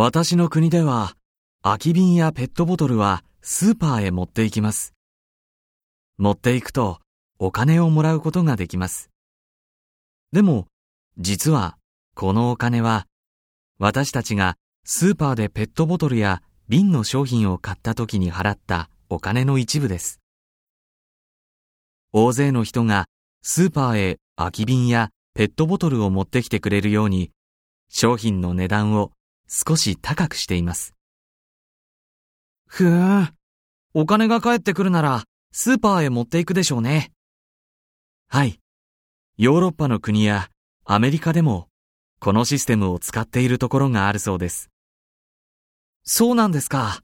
私の国では、空き瓶やペットボトルはスーパーへ持って行きます。持っていくとお金をもらうことができます。でも、実はこのお金は私たちがスーパーでペットボトルや瓶の商品を買った時に払ったお金の一部です。大勢の人がスーパーへ空き瓶やペットボトルを持ってきてくれるように商品の値段を少し高くしています。ふーん。お金が返ってくるなら、スーパーへ持っていくでしょうね。はい。ヨーロッパの国やアメリカでも、このシステムを使っているところがあるそうです。そうなんですか。